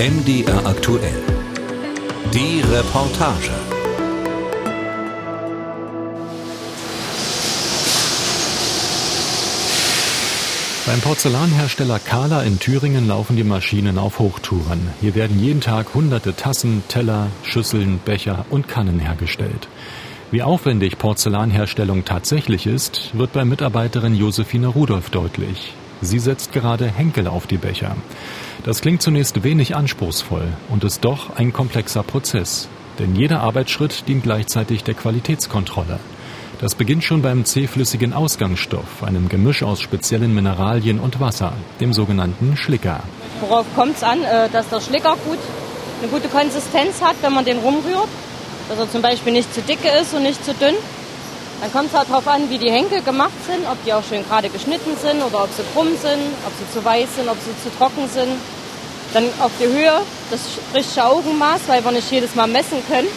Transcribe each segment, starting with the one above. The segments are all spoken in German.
MDR aktuell. Die Reportage. Beim Porzellanhersteller Kahler in Thüringen laufen die Maschinen auf Hochtouren. Hier werden jeden Tag hunderte Tassen, Teller, Schüsseln, Becher und Kannen hergestellt. Wie aufwendig Porzellanherstellung tatsächlich ist, wird bei Mitarbeiterin Josephine Rudolph deutlich. Sie setzt gerade Henkel auf die Becher. Das klingt zunächst wenig anspruchsvoll und ist doch ein komplexer Prozess. Denn jeder Arbeitsschritt dient gleichzeitig der Qualitätskontrolle. Das beginnt schon beim zähflüssigen Ausgangsstoff, einem Gemisch aus speziellen Mineralien und Wasser, dem sogenannten Schlicker. Worauf kommt es an, äh, dass der Schlicker gut, eine gute Konsistenz hat, wenn man den rumrührt? Dass er zum Beispiel nicht zu dicke ist und nicht zu dünn. Dann kommt es halt darauf an, wie die Henkel gemacht sind, ob die auch schön gerade geschnitten sind oder ob sie krumm sind, ob sie zu weiß sind, ob sie zu trocken sind. Dann auf die Höhe, das richtige Augenmaß, weil wir nicht jedes Mal messen können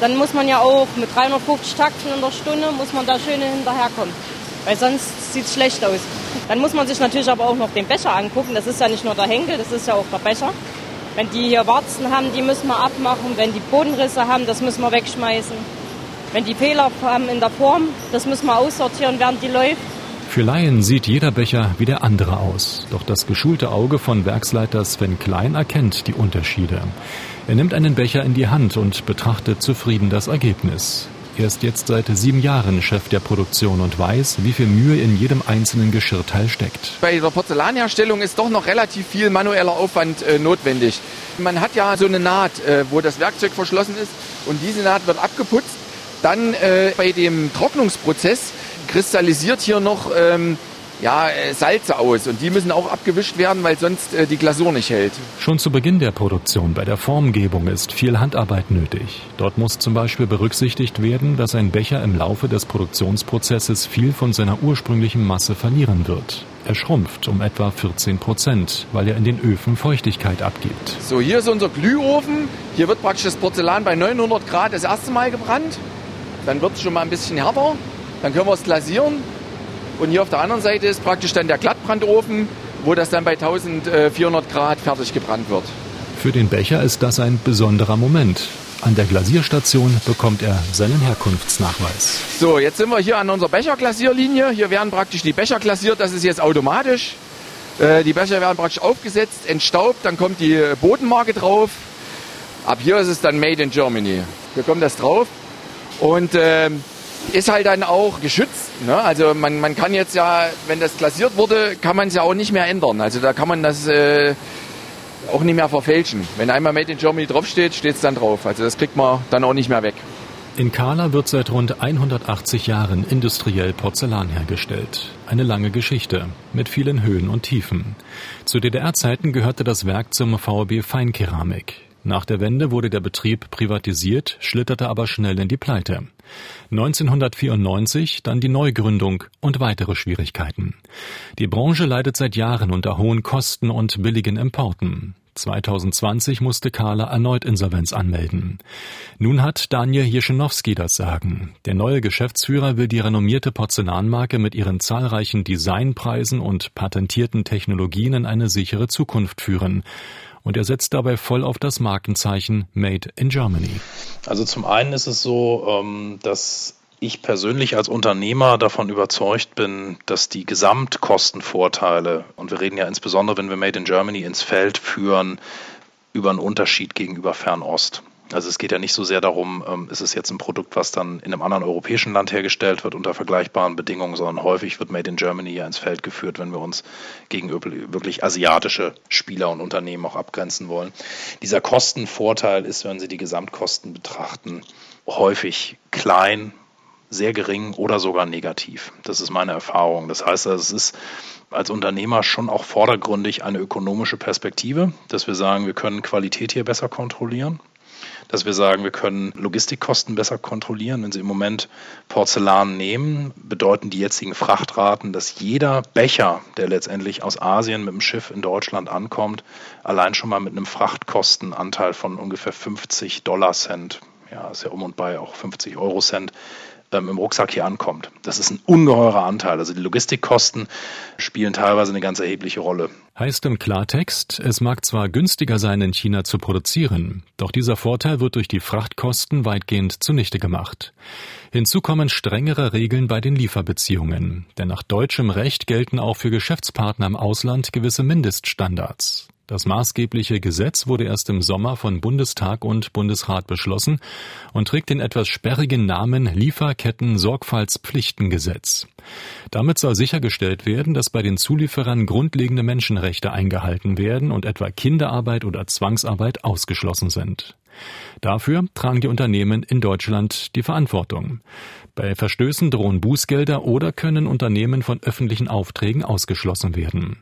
dann muss man ja auch mit 350 Takten in der Stunde, muss man da schön hinterherkommen. Weil sonst sieht es schlecht aus. Dann muss man sich natürlich aber auch noch den Becher angucken. Das ist ja nicht nur der Henkel, das ist ja auch der Becher. Wenn die hier Warzen haben, die müssen wir abmachen. Wenn die Bodenrisse haben, das müssen wir wegschmeißen. Wenn die Fehler haben in der Form, das müssen wir aussortieren, während die läuft. Für Laien sieht jeder Becher wie der andere aus. Doch das geschulte Auge von Werksleiter Sven Klein erkennt die Unterschiede. Er nimmt einen Becher in die Hand und betrachtet zufrieden das Ergebnis. Er ist jetzt seit sieben Jahren Chef der Produktion und weiß, wie viel Mühe in jedem einzelnen Geschirrteil steckt. Bei der Porzellanherstellung ist doch noch relativ viel manueller Aufwand äh, notwendig. Man hat ja so eine Naht, äh, wo das Werkzeug verschlossen ist und diese Naht wird abgeputzt. Dann äh, bei dem Trocknungsprozess kristallisiert hier noch ähm, ja, äh, Salze aus und die müssen auch abgewischt werden, weil sonst äh, die Glasur nicht hält. Schon zu Beginn der Produktion bei der Formgebung ist viel Handarbeit nötig. Dort muss zum Beispiel berücksichtigt werden, dass ein Becher im Laufe des Produktionsprozesses viel von seiner ursprünglichen Masse verlieren wird. Er schrumpft um etwa 14 Prozent, weil er in den Öfen Feuchtigkeit abgibt. So, hier ist unser Glühofen. Hier wird praktisch das Porzellan bei 900 Grad das erste Mal gebrannt. Dann wird es schon mal ein bisschen härter. Dann können wir es glasieren. Und hier auf der anderen Seite ist praktisch dann der Glattbrandofen, wo das dann bei 1400 Grad fertig gebrannt wird. Für den Becher ist das ein besonderer Moment. An der Glasierstation bekommt er seinen Herkunftsnachweis. So, jetzt sind wir hier an unserer Becherglasierlinie. Hier werden praktisch die Becher glasiert. Das ist jetzt automatisch. Äh, die Becher werden praktisch aufgesetzt, entstaubt, dann kommt die Bodenmarke drauf. Ab hier ist es dann Made in Germany. Hier kommt das drauf. Und äh, ist halt dann auch geschützt. Ne? Also man, man kann jetzt ja, wenn das glasiert wurde, kann man es ja auch nicht mehr ändern. Also da kann man das äh, auch nicht mehr verfälschen. Wenn einmal Made in Germany draufsteht, steht es dann drauf. Also das kriegt man dann auch nicht mehr weg. In Kala wird seit rund 180 Jahren industriell Porzellan hergestellt. Eine lange Geschichte mit vielen Höhen und Tiefen. Zu DDR-Zeiten gehörte das Werk zum VB Feinkeramik. Nach der Wende wurde der Betrieb privatisiert, schlitterte aber schnell in die Pleite. 1994 dann die Neugründung und weitere Schwierigkeiten. Die Branche leidet seit Jahren unter hohen Kosten und billigen Importen. 2020 musste Kahler erneut Insolvenz anmelden. Nun hat Daniel Jeschenowski das Sagen. Der neue Geschäftsführer will die renommierte Porzellanmarke mit ihren zahlreichen Designpreisen und patentierten Technologien in eine sichere Zukunft führen und er setzt dabei voll auf das Markenzeichen Made in Germany. Also zum einen ist es so, ähm, dass ich persönlich als Unternehmer davon überzeugt bin, dass die Gesamtkostenvorteile, und wir reden ja insbesondere, wenn wir Made in Germany ins Feld führen, über einen Unterschied gegenüber Fernost. Also es geht ja nicht so sehr darum, ähm, ist es jetzt ein Produkt, was dann in einem anderen europäischen Land hergestellt wird unter vergleichbaren Bedingungen, sondern häufig wird Made in Germany ja ins Feld geführt, wenn wir uns gegen wirklich asiatische Spieler und Unternehmen auch abgrenzen wollen. Dieser Kostenvorteil ist, wenn Sie die Gesamtkosten betrachten, häufig klein, sehr gering oder sogar negativ. Das ist meine Erfahrung. Das heißt, es ist als Unternehmer schon auch vordergründig eine ökonomische Perspektive, dass wir sagen, wir können Qualität hier besser kontrollieren dass wir sagen, wir können Logistikkosten besser kontrollieren. Wenn Sie im Moment Porzellan nehmen, bedeuten die jetzigen Frachtraten, dass jeder Becher, der letztendlich aus Asien mit dem Schiff in Deutschland ankommt, allein schon mal mit einem Frachtkostenanteil von ungefähr 50 Dollar Cent, ja, ist ja um und bei auch 50 Euro Cent, ähm, im Rucksack hier ankommt. Das ist ein ungeheurer Anteil. Also die Logistikkosten spielen teilweise eine ganz erhebliche Rolle. Heißt im Klartext, es mag zwar günstiger sein, in China zu produzieren, doch dieser Vorteil wird durch die Frachtkosten weitgehend zunichte gemacht. Hinzu kommen strengere Regeln bei den Lieferbeziehungen, denn nach deutschem Recht gelten auch für Geschäftspartner im Ausland gewisse Mindeststandards. Das maßgebliche Gesetz wurde erst im Sommer von Bundestag und Bundesrat beschlossen und trägt den etwas sperrigen Namen Lieferketten-Sorgfaltspflichtengesetz. Damit soll sichergestellt werden, dass bei den Zulieferern grundlegende Menschenrechte eingehalten werden und etwa Kinderarbeit oder Zwangsarbeit ausgeschlossen sind. Dafür tragen die Unternehmen in Deutschland die Verantwortung. Bei Verstößen drohen Bußgelder oder können Unternehmen von öffentlichen Aufträgen ausgeschlossen werden.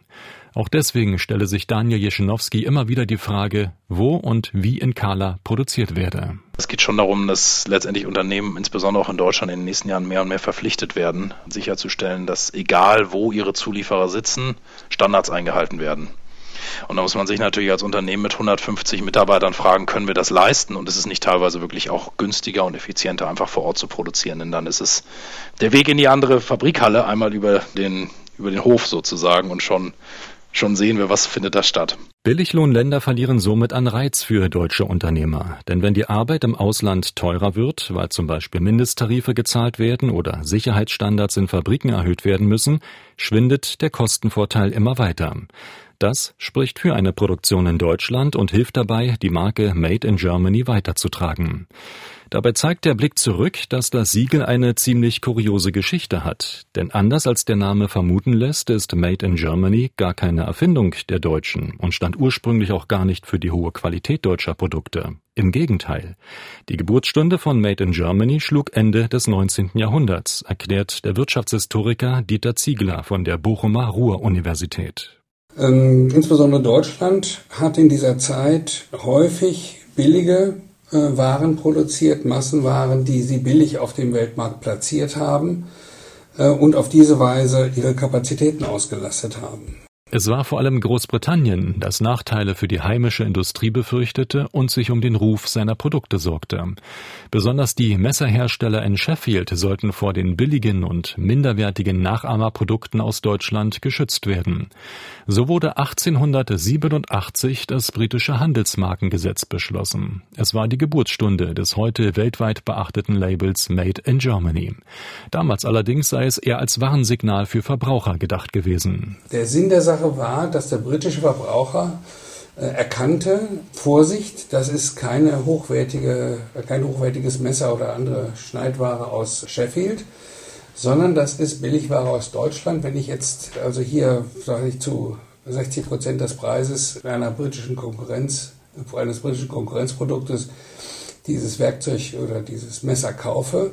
Auch deswegen stelle sich Daniel Jeschenowski immer wieder die Frage, wo und wie in Kala produziert werde. Es geht schon darum, dass letztendlich Unternehmen, insbesondere auch in Deutschland, in den nächsten Jahren mehr und mehr verpflichtet werden, sicherzustellen, dass egal wo ihre Zulieferer sitzen, Standards eingehalten werden. Und da muss man sich natürlich als Unternehmen mit 150 Mitarbeitern fragen, können wir das leisten? Und ist es nicht teilweise wirklich auch günstiger und effizienter, einfach vor Ort zu produzieren? Denn dann ist es der Weg in die andere Fabrikhalle, einmal über den, über den Hof sozusagen und schon schon sehen wir, was findet da statt. Billiglohnländer verlieren somit an Reiz für deutsche Unternehmer. Denn wenn die Arbeit im Ausland teurer wird, weil zum Beispiel Mindesttarife gezahlt werden oder Sicherheitsstandards in Fabriken erhöht werden müssen, schwindet der Kostenvorteil immer weiter. Das spricht für eine Produktion in Deutschland und hilft dabei, die Marke Made in Germany weiterzutragen. Dabei zeigt der Blick zurück, dass das Siegel eine ziemlich kuriose Geschichte hat. Denn anders als der Name vermuten lässt, ist Made in Germany gar keine Erfindung der Deutschen und stand ursprünglich auch gar nicht für die hohe Qualität deutscher Produkte. Im Gegenteil. Die Geburtsstunde von Made in Germany schlug Ende des 19. Jahrhunderts, erklärt der Wirtschaftshistoriker Dieter Ziegler von der Bochumer Ruhr-Universität. Ähm, insbesondere Deutschland hat in dieser Zeit häufig billige Waren produziert, Massenwaren, die sie billig auf dem Weltmarkt platziert haben äh, und auf diese Weise ihre Kapazitäten ausgelastet haben. Es war vor allem Großbritannien, das Nachteile für die heimische Industrie befürchtete und sich um den Ruf seiner Produkte sorgte. Besonders die Messerhersteller in Sheffield sollten vor den billigen und minderwertigen Nachahmerprodukten aus Deutschland geschützt werden. So wurde 1887 das britische Handelsmarkengesetz beschlossen. Es war die Geburtsstunde des heute weltweit beachteten Labels Made in Germany. Damals allerdings sei es eher als Warnsignal für Verbraucher gedacht gewesen. Der Sinn der Sache Sache war, dass der britische Verbraucher äh, erkannte, Vorsicht, das ist keine hochwertige, kein hochwertiges Messer oder andere Schneidware aus Sheffield, sondern das ist Billigware aus Deutschland. Wenn ich jetzt also hier, sage ich, zu 60 Prozent des Preises einer britischen Konkurrenz, eines britischen Konkurrenzproduktes dieses Werkzeug oder dieses Messer kaufe,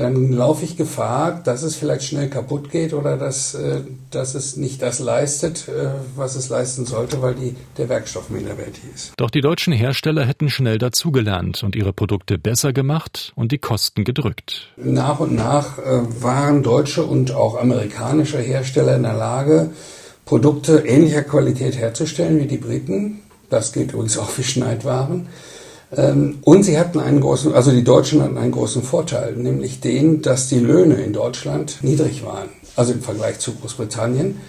dann laufe ich Gefahr, dass es vielleicht schnell kaputt geht oder dass, äh, dass es nicht das leistet, äh, was es leisten sollte, weil die, der Werkstoff minderwertig ist. Doch die deutschen Hersteller hätten schnell dazugelernt und ihre Produkte besser gemacht und die Kosten gedrückt. Nach und nach äh, waren deutsche und auch amerikanische Hersteller in der Lage, Produkte ähnlicher Qualität herzustellen wie die Briten. Das gilt übrigens auch für Schneidwaren. Ähm, und sie hatten einen großen, also die Deutschen hatten einen großen Vorteil, nämlich den, dass die Löhne in Deutschland niedrig waren, also im Vergleich zu Großbritannien.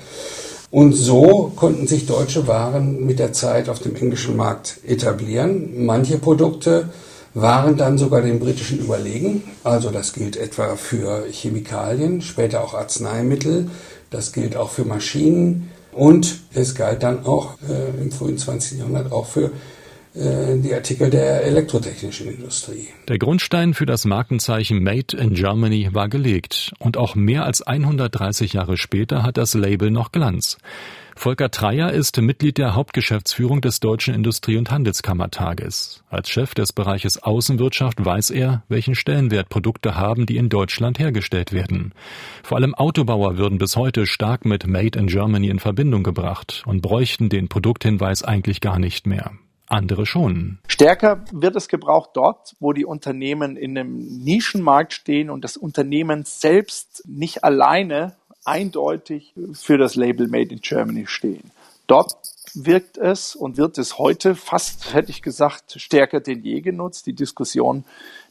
Und so konnten sich deutsche Waren mit der Zeit auf dem englischen Markt etablieren. Manche Produkte waren dann sogar den britischen überlegen. Also das gilt etwa für Chemikalien, später auch Arzneimittel. Das gilt auch für Maschinen. Und es galt dann auch äh, im frühen 20. Jahrhundert auch für die Artikel der elektrotechnischen Industrie. Der Grundstein für das Markenzeichen Made in Germany war gelegt und auch mehr als 130 Jahre später hat das Label noch Glanz. Volker Treyer ist Mitglied der Hauptgeschäftsführung des Deutschen Industrie- und Handelskammertages. Als Chef des Bereiches Außenwirtschaft weiß er, welchen Stellenwert Produkte haben, die in Deutschland hergestellt werden. Vor allem Autobauer würden bis heute stark mit Made in Germany in Verbindung gebracht und bräuchten den Produkthinweis eigentlich gar nicht mehr andere schon. Stärker wird es gebraucht dort, wo die Unternehmen in einem Nischenmarkt stehen und das Unternehmen selbst nicht alleine eindeutig für das Label Made in Germany stehen. Dort wirkt es und wird es heute fast, hätte ich gesagt, stärker denn je genutzt. Die Diskussion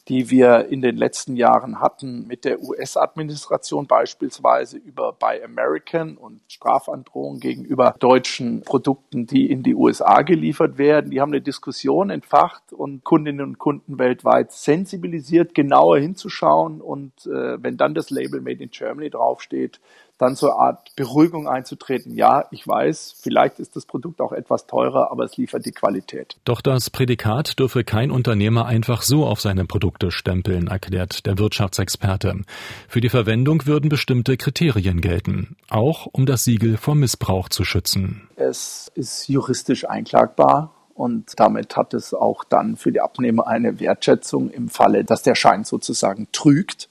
die wir in den letzten Jahren hatten mit der US-Administration beispielsweise über Buy American und Strafandrohungen gegenüber deutschen Produkten, die in die USA geliefert werden. Die haben eine Diskussion entfacht und Kundinnen und Kunden weltweit sensibilisiert, genauer hinzuschauen und äh, wenn dann das Label Made in Germany draufsteht, dann zur Art Beruhigung einzutreten. Ja, ich weiß, vielleicht ist das Produkt auch etwas teurer, aber es liefert die Qualität. Doch das Prädikat dürfe kein Unternehmer einfach so auf seine Produkte stempeln, erklärt der Wirtschaftsexperte. Für die Verwendung würden bestimmte Kriterien gelten, auch um das Siegel vor Missbrauch zu schützen. Es ist juristisch einklagbar. Und damit hat es auch dann für die Abnehmer eine Wertschätzung im Falle, dass der Schein sozusagen trügt.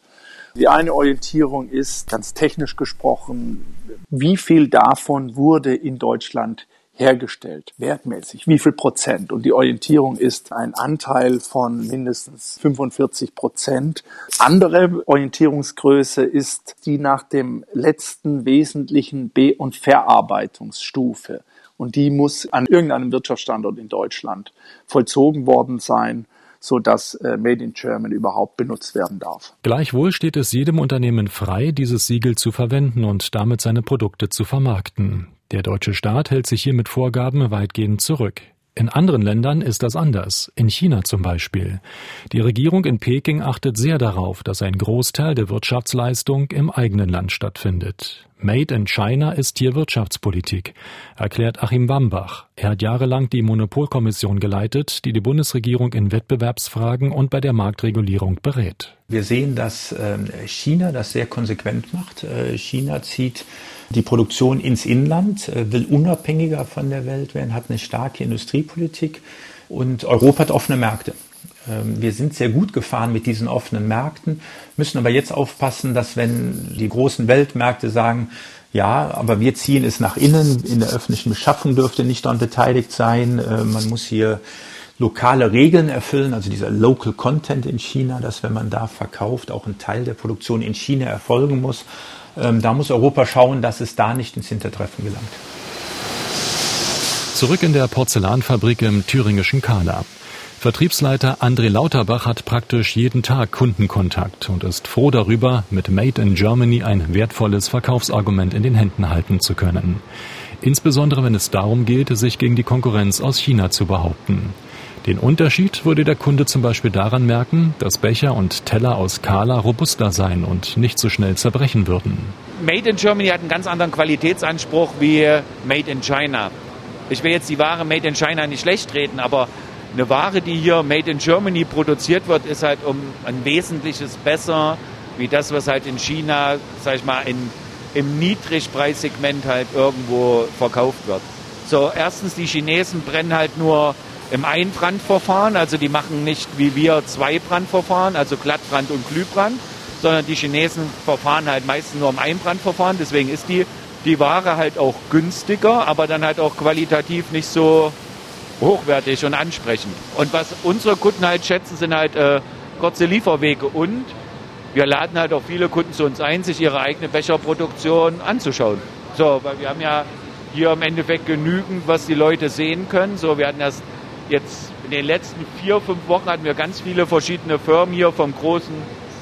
Die eine Orientierung ist, ganz technisch gesprochen, wie viel davon wurde in Deutschland hergestellt, wertmäßig, wie viel Prozent. Und die Orientierung ist ein Anteil von mindestens 45 Prozent. Andere Orientierungsgröße ist die nach dem letzten wesentlichen Be- und Verarbeitungsstufe. Und die muss an irgendeinem Wirtschaftsstandort in Deutschland vollzogen worden sein so dass äh, Made in Germany überhaupt benutzt werden darf. Gleichwohl steht es jedem Unternehmen frei, dieses Siegel zu verwenden und damit seine Produkte zu vermarkten. Der deutsche Staat hält sich hier mit Vorgaben weitgehend zurück. In anderen Ländern ist das anders, in China zum Beispiel. Die Regierung in Peking achtet sehr darauf, dass ein Großteil der Wirtschaftsleistung im eigenen Land stattfindet. Made in China ist hier Wirtschaftspolitik, erklärt Achim Wambach. Er hat jahrelang die Monopolkommission geleitet, die die Bundesregierung in Wettbewerbsfragen und bei der Marktregulierung berät. Wir sehen, dass ähm, China das sehr konsequent macht. Äh, China zieht die Produktion ins Inland, äh, will unabhängiger von der Welt werden, hat eine starke Industriepolitik und Europa hat offene Märkte. Ähm, wir sind sehr gut gefahren mit diesen offenen Märkten, müssen aber jetzt aufpassen, dass wenn die großen Weltmärkte sagen, ja, aber wir ziehen es nach innen, in der öffentlichen Beschaffung dürfte nicht daran beteiligt sein, äh, man muss hier lokale Regeln erfüllen, also dieser Local Content in China, dass wenn man da verkauft, auch ein Teil der Produktion in China erfolgen muss. Ähm, da muss Europa schauen, dass es da nicht ins Hintertreffen gelangt. Zurück in der Porzellanfabrik im thüringischen Kahla. Vertriebsleiter André Lauterbach hat praktisch jeden Tag Kundenkontakt und ist froh darüber, mit Made in Germany ein wertvolles Verkaufsargument in den Händen halten zu können. Insbesondere wenn es darum geht, sich gegen die Konkurrenz aus China zu behaupten. Den Unterschied würde der Kunde zum Beispiel daran merken, dass Becher und Teller aus Kala robuster seien und nicht so schnell zerbrechen würden. Made in Germany hat einen ganz anderen Qualitätsanspruch wie Made in China. Ich will jetzt die Ware Made in China nicht schlecht reden, aber eine Ware, die hier Made in Germany produziert wird, ist halt um ein Wesentliches besser wie das, was halt in China, sag ich mal, in, im Niedrigpreissegment halt irgendwo verkauft wird. So, erstens, die Chinesen brennen halt nur im Einbrandverfahren, also die machen nicht wie wir zwei Brandverfahren, also Glattbrand und Glühbrand, sondern die Chinesen verfahren halt meistens nur im Einbrandverfahren, deswegen ist die, die Ware halt auch günstiger, aber dann halt auch qualitativ nicht so hochwertig und ansprechend. Und was unsere Kunden halt schätzen, sind halt äh, kurze Lieferwege und wir laden halt auch viele Kunden zu uns ein, sich ihre eigene Becherproduktion anzuschauen. So, weil wir haben ja hier im Endeffekt genügend, was die Leute sehen können. So, wir hatten erst jetzt in den letzten vier, fünf Wochen hatten wir ganz viele verschiedene Firmen hier, vom großen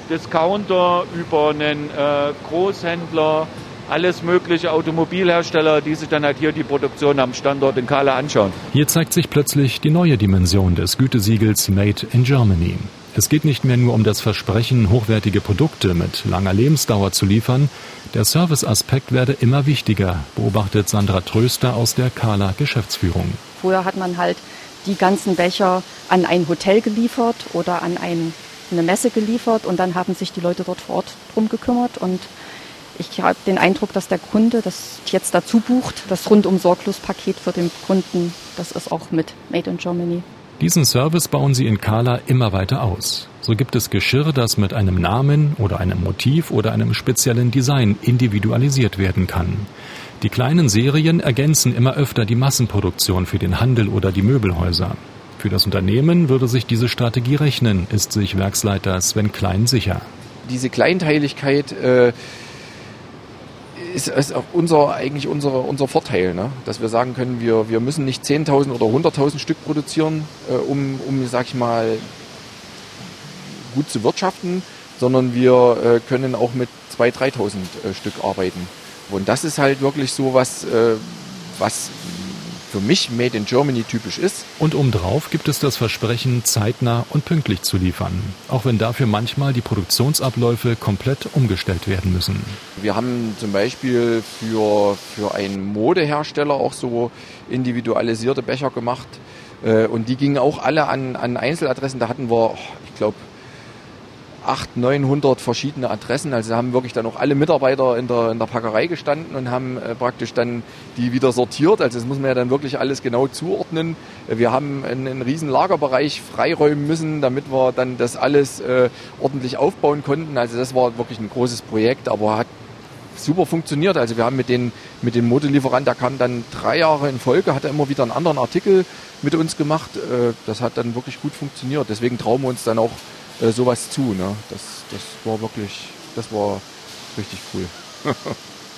Discounter über einen äh, Großhändler, alles mögliche Automobilhersteller, die sich dann halt hier die Produktion am Standort in Kala anschauen. Hier zeigt sich plötzlich die neue Dimension des Gütesiegels Made in Germany. Es geht nicht mehr nur um das Versprechen, hochwertige Produkte mit langer Lebensdauer zu liefern. Der Serviceaspekt werde immer wichtiger, beobachtet Sandra Tröster aus der Kala Geschäftsführung. Vorher hat man halt die ganzen Becher an ein Hotel geliefert oder an ein, eine Messe geliefert und dann haben sich die Leute dort vor Ort drum gekümmert und ich habe den Eindruck, dass der Kunde das jetzt dazu bucht, das rundum sorglos Paket für den Kunden, das ist auch mit Made in Germany. Diesen Service bauen sie in Kala immer weiter aus. So gibt es Geschirr, das mit einem Namen oder einem Motiv oder einem speziellen Design individualisiert werden kann. Die kleinen Serien ergänzen immer öfter die Massenproduktion für den Handel oder die Möbelhäuser. Für das Unternehmen würde sich diese Strategie rechnen, ist sich Werksleiter Sven Klein sicher. Diese Kleinteiligkeit äh, ist, ist auch unser, eigentlich unser, unser Vorteil, ne? dass wir sagen können, wir, wir müssen nicht 10.000 oder 100.000 Stück produzieren, äh, um, um, sag ich mal, gut zu wirtschaften, sondern wir äh, können auch mit 2.000, 3.000 äh, Stück arbeiten. Und das ist halt wirklich so was, äh, was für mich Made in Germany typisch ist. Und obendrauf gibt es das Versprechen, zeitnah und pünktlich zu liefern, auch wenn dafür manchmal die Produktionsabläufe komplett umgestellt werden müssen. Wir haben zum Beispiel für, für einen Modehersteller auch so individualisierte Becher gemacht äh, und die gingen auch alle an, an Einzeladressen. Da hatten wir, ich glaube, 800, 900 verschiedene Adressen. Also haben wirklich dann auch alle Mitarbeiter in der, in der Packerei gestanden und haben äh, praktisch dann die wieder sortiert. Also das muss man ja dann wirklich alles genau zuordnen. Wir haben einen, einen riesen Lagerbereich freiräumen müssen, damit wir dann das alles äh, ordentlich aufbauen konnten. Also das war wirklich ein großes Projekt, aber hat super funktioniert. Also wir haben mit den, mit dem Modelieferant, der kam dann drei Jahre in Folge, hat er immer wieder einen anderen Artikel mit uns gemacht. Äh, das hat dann wirklich gut funktioniert. Deswegen trauen wir uns dann auch äh, sowas zu. Ne? Das, das war wirklich, das war richtig cool.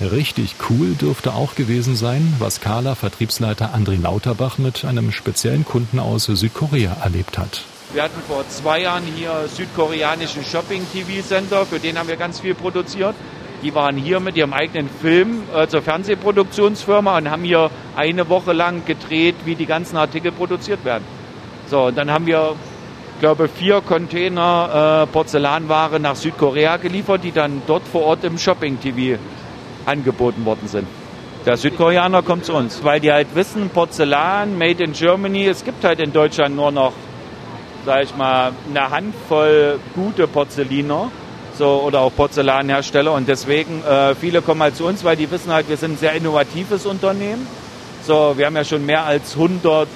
Richtig cool dürfte auch gewesen sein, was Carla Vertriebsleiter André Lauterbach mit einem speziellen Kunden aus Südkorea erlebt hat. Wir hatten vor zwei Jahren hier südkoreanischen Shopping-TV-Sender, für den haben wir ganz viel produziert. Die waren hier mit ihrem eigenen Film äh, zur Fernsehproduktionsfirma und haben hier eine Woche lang gedreht, wie die ganzen Artikel produziert werden. So, und dann haben wir glaube, vier Container äh, Porzellanware nach Südkorea geliefert, die dann dort vor Ort im Shopping-TV angeboten worden sind. Der Südkoreaner kommt zu uns, weil die halt wissen, Porzellan, made in Germany, es gibt halt in Deutschland nur noch, sag ich mal, eine Handvoll gute Porzelliner so, oder auch Porzellanhersteller und deswegen äh, viele kommen halt zu uns, weil die wissen halt, wir sind ein sehr innovatives Unternehmen. So, wir haben ja schon mehr als 100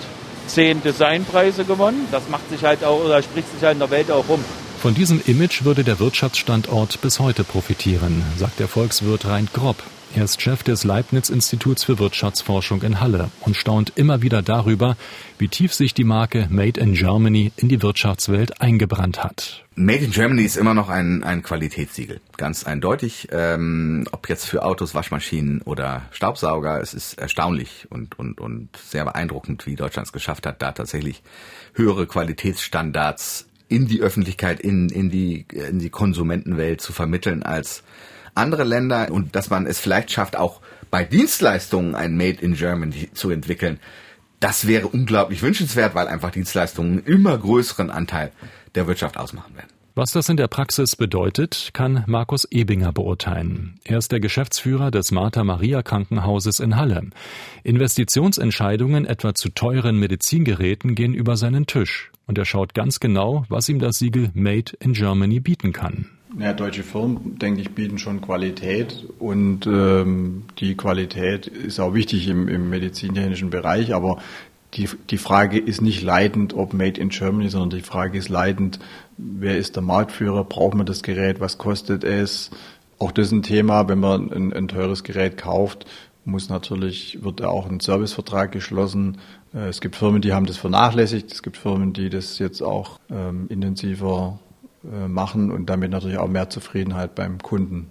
zehn Designpreise gewonnen. Das macht sich halt auch oder spricht sich halt in der Welt auch rum. Von diesem Image würde der Wirtschaftsstandort bis heute profitieren, sagt der Volkswirt Rein Grob. Er ist Chef des Leibniz-Instituts für Wirtschaftsforschung in Halle und staunt immer wieder darüber, wie tief sich die Marke Made in Germany in die Wirtschaftswelt eingebrannt hat. Made in Germany ist immer noch ein, ein Qualitätssiegel, ganz eindeutig. Ähm, ob jetzt für Autos, Waschmaschinen oder Staubsauger, es ist erstaunlich und, und, und sehr beeindruckend, wie Deutschland es geschafft hat, da tatsächlich höhere Qualitätsstandards in die Öffentlichkeit, in, in, die, in die Konsumentenwelt zu vermitteln als andere Länder und dass man es vielleicht schafft, auch bei Dienstleistungen ein Made in Germany zu entwickeln. Das wäre unglaublich wünschenswert, weil einfach Dienstleistungen einen immer größeren Anteil der Wirtschaft ausmachen werden. Was das in der Praxis bedeutet, kann Markus Ebinger beurteilen. Er ist der Geschäftsführer des Martha Maria Krankenhauses in Halle. Investitionsentscheidungen etwa zu teuren Medizingeräten gehen über seinen Tisch und er schaut ganz genau, was ihm das Siegel Made in Germany bieten kann. Ja, deutsche Firmen, denke ich, bieten schon Qualität und ähm, die Qualität ist auch wichtig im, im medizintechnischen Bereich, aber die, die Frage ist nicht leidend, ob Made in Germany, sondern die Frage ist leidend, wer ist der Marktführer, braucht man das Gerät, was kostet es? Auch das ist ein Thema, wenn man ein, ein teures Gerät kauft, muss natürlich, wird auch ein Servicevertrag geschlossen. Äh, es gibt Firmen, die haben das vernachlässigt, es gibt Firmen, die das jetzt auch ähm, intensiver äh, machen und damit natürlich auch mehr Zufriedenheit beim Kunden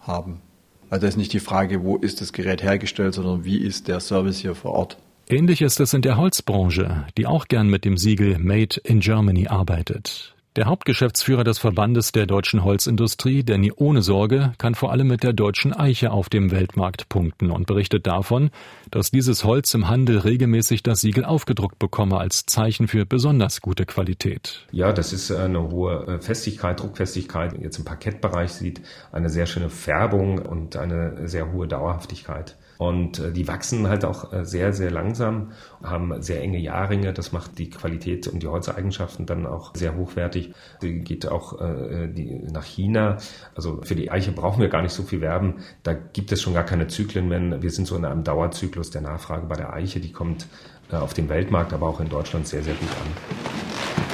haben. Also das ist nicht die Frage, wo ist das Gerät hergestellt, sondern wie ist der Service hier vor Ort. Ähnlich ist es in der Holzbranche, die auch gern mit dem Siegel Made in Germany arbeitet. Der Hauptgeschäftsführer des Verbandes der deutschen Holzindustrie, Danny Ohne Sorge, kann vor allem mit der deutschen Eiche auf dem Weltmarkt punkten und berichtet davon, dass dieses Holz im Handel regelmäßig das Siegel aufgedruckt bekomme als Zeichen für besonders gute Qualität. Ja, das ist eine hohe äh, Festigkeit, Druckfestigkeit. Jetzt im Parkettbereich sieht eine sehr schöne Färbung und eine sehr hohe Dauerhaftigkeit. Und äh, die wachsen halt auch äh, sehr, sehr langsam, haben sehr enge Jahrringe. Das macht die Qualität und die Holzeigenschaften dann auch sehr hochwertig. Die geht auch äh, die, nach China. Also für die Eiche brauchen wir gar nicht so viel werben. Da gibt es schon gar keine Zyklen, wenn wir sind so in einem Dauerzyklus der Nachfrage bei der Eiche. Die kommt auf dem Weltmarkt, aber auch in Deutschland sehr, sehr gut an.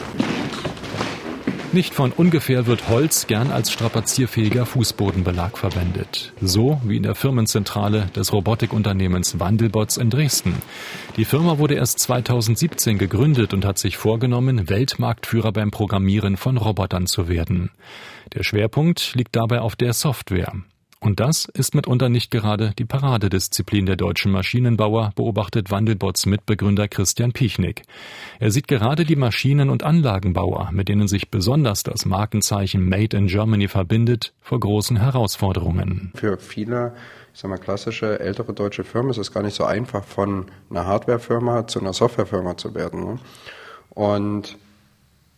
Nicht von ungefähr wird Holz gern als strapazierfähiger Fußbodenbelag verwendet. So wie in der Firmenzentrale des Robotikunternehmens Wandelbots in Dresden. Die Firma wurde erst 2017 gegründet und hat sich vorgenommen, Weltmarktführer beim Programmieren von Robotern zu werden. Der Schwerpunkt liegt dabei auf der Software. Und das ist mitunter nicht gerade die Paradedisziplin der deutschen Maschinenbauer, beobachtet Wandelbots Mitbegründer Christian Pichnik. Er sieht gerade die Maschinen- und Anlagenbauer, mit denen sich besonders das Markenzeichen Made in Germany verbindet, vor großen Herausforderungen. Für viele ich sag mal, klassische ältere deutsche Firmen ist es gar nicht so einfach, von einer Hardwarefirma zu einer Softwarefirma zu werden. Ne? Und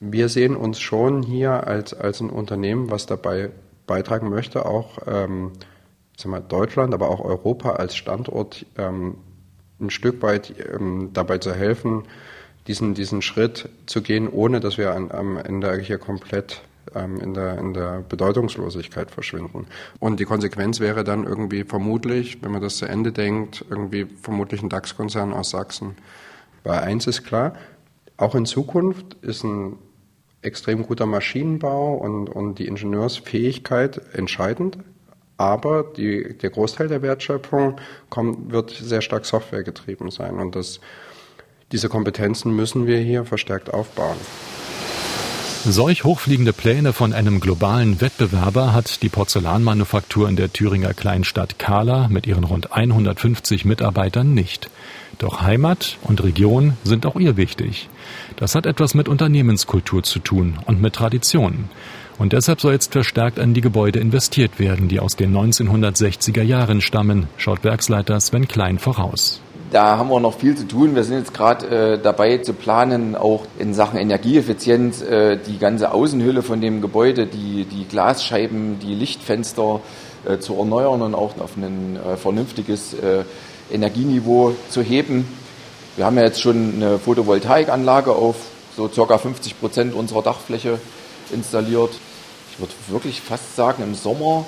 wir sehen uns schon hier als, als ein Unternehmen, was dabei beitragen möchte, auch ähm, sagen Deutschland, aber auch Europa als Standort ähm, ein Stück weit ähm, dabei zu helfen, diesen, diesen Schritt zu gehen, ohne dass wir an, am Ende hier komplett ähm, in, der, in der Bedeutungslosigkeit verschwinden. Und die Konsequenz wäre dann irgendwie vermutlich, wenn man das zu Ende denkt, irgendwie vermutlich ein DAX-Konzern aus Sachsen. Weil eins ist klar, auch in Zukunft ist ein extrem guter Maschinenbau und, und die Ingenieursfähigkeit entscheidend. Aber die, der Großteil der Wertschöpfung kommt, wird sehr stark softwaregetrieben sein. Und das, diese Kompetenzen müssen wir hier verstärkt aufbauen. Solch hochfliegende Pläne von einem globalen Wettbewerber hat die Porzellanmanufaktur in der Thüringer Kleinstadt Kahla mit ihren rund 150 Mitarbeitern nicht. Doch Heimat und Region sind auch ihr wichtig. Das hat etwas mit Unternehmenskultur zu tun und mit Traditionen. Und deshalb soll jetzt verstärkt an die Gebäude investiert werden, die aus den 1960er Jahren stammen, schaut Werksleiter Sven Klein voraus. Da haben wir noch viel zu tun. Wir sind jetzt gerade äh, dabei zu planen, auch in Sachen Energieeffizienz äh, die ganze Außenhülle von dem Gebäude, die, die Glasscheiben, die Lichtfenster äh, zu erneuern und auch auf ein äh, vernünftiges äh, Energieniveau zu heben. Wir haben ja jetzt schon eine Photovoltaikanlage auf so ca. 50 Prozent unserer Dachfläche installiert. Ich würde wirklich fast sagen, im Sommer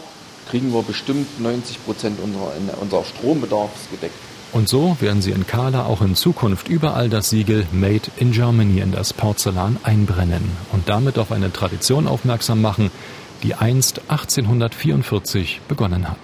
kriegen wir bestimmt 90 Prozent unserer, unserer Strombedarfs gedeckt. Und so werden sie in Kala auch in Zukunft überall das Siegel Made in Germany in das Porzellan einbrennen und damit auf eine Tradition aufmerksam machen, die einst 1844 begonnen hat.